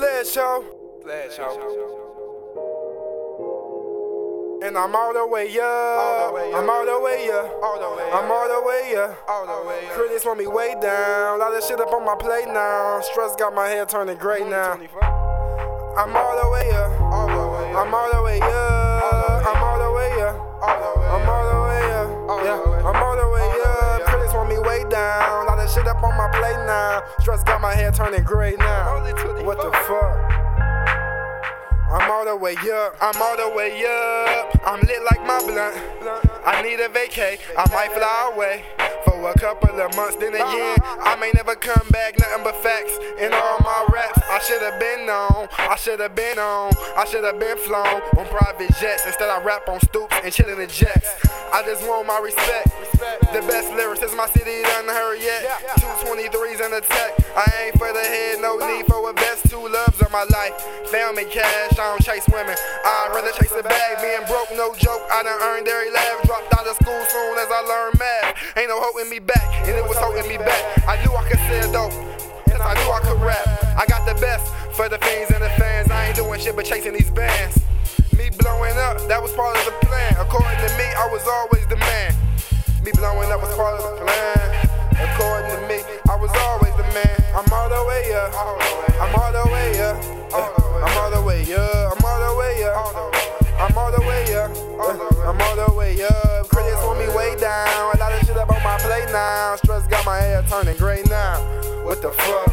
Sledge Show. Sledge Show. And I'm all the way up. I'm all the way up. I'm all the way up. Critics want me way down. Lot of shit up on my plate now. Stress got my head turning gray now. I'm all the way up. I'm all the way up. Stress got my hair turning gray now. What the fuck? I'm all the way up, I'm all the way up. I'm lit like my blunt. I need a vacay, I might fly away for a couple of months, then a year. I may never come back, nothing but facts in all my raps. I should have been on, I should have been on, I should have been flown on private jets. Instead, I rap on stoops and chillin' the jets. I just want my respect. The best lyrics since my city done hurry yet. 220 G's in the tech. I ain't for the head, no need for a vest. Two loves of my life. Family cash, I don't chase women. I'd rather chase a bag. Being broke, no joke. I done earned every laugh. Dropped out of school soon as I learned math. Ain't no holding me back, and it was holding me back. I knew I could sell dope. Yes, I knew I could rap. I got the best for the fiends and the fans. I ain't doing shit but chasing these bands. Me blowing up, that was part of the plan. According to me, I was always the man. Me blowing up was part of the plan. Now. Stress got my head turning gray now. What the fuck?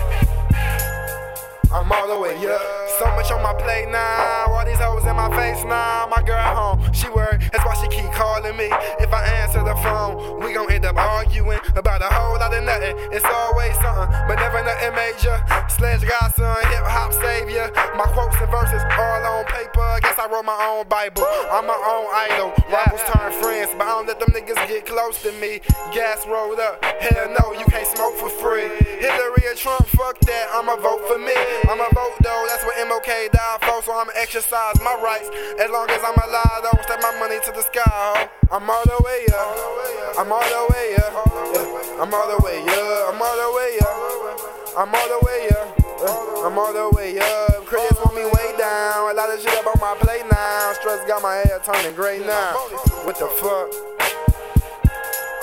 I'm all the way up. So much on my plate now. All these hoes in my face now. My girl home, she worried. That's why she keep calling me. If I phone, we gon' end up arguing about a whole lot of nothing. It's always something, but never nothing major. Sledge godson, hip hop savior. My quotes and verses all on paper. Guess I wrote my own Bible. I'm my own idol. Rivals turn friends, but I don't let them niggas get close to me. Gas rolled up. Hell no, you can't smoke for free. Hillary or Trump, fuck that. I'ma vote for me. I'ma vote though, that's what MLK died for, so I'ma exercise my rights. As long as I'm alive, though, step my money to the sky, ho. I'm all the way up. I'm all the way up. Yeah. I'm all the way up. I'm all the way up. I'm all the way up. I'm all the way up. Critics want me way down. A lot of shit up on my plate now. Stress got my head turning gray now. What the fuck?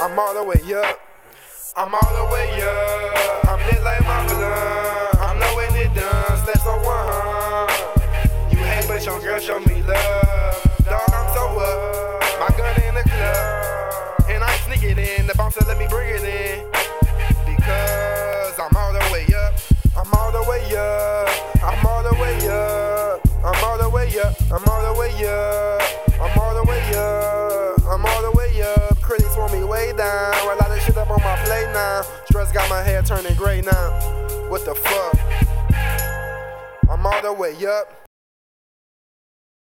I'm all the way up. I'm all the way up. Hate, your girl show me love. Dog, I'm so up. My gun in the club. And I sneak it in. The bouncer let me bring it in. Because I'm all the way up. I'm all the way up. I'm all the way up. I'm all the way up. I'm all the way up. I'm all the way up. I'm all the way up. Critics want me way down. A lot of shit up on my plate now. Stress got my hair turning gray now. What the fuck? I'm all the way up.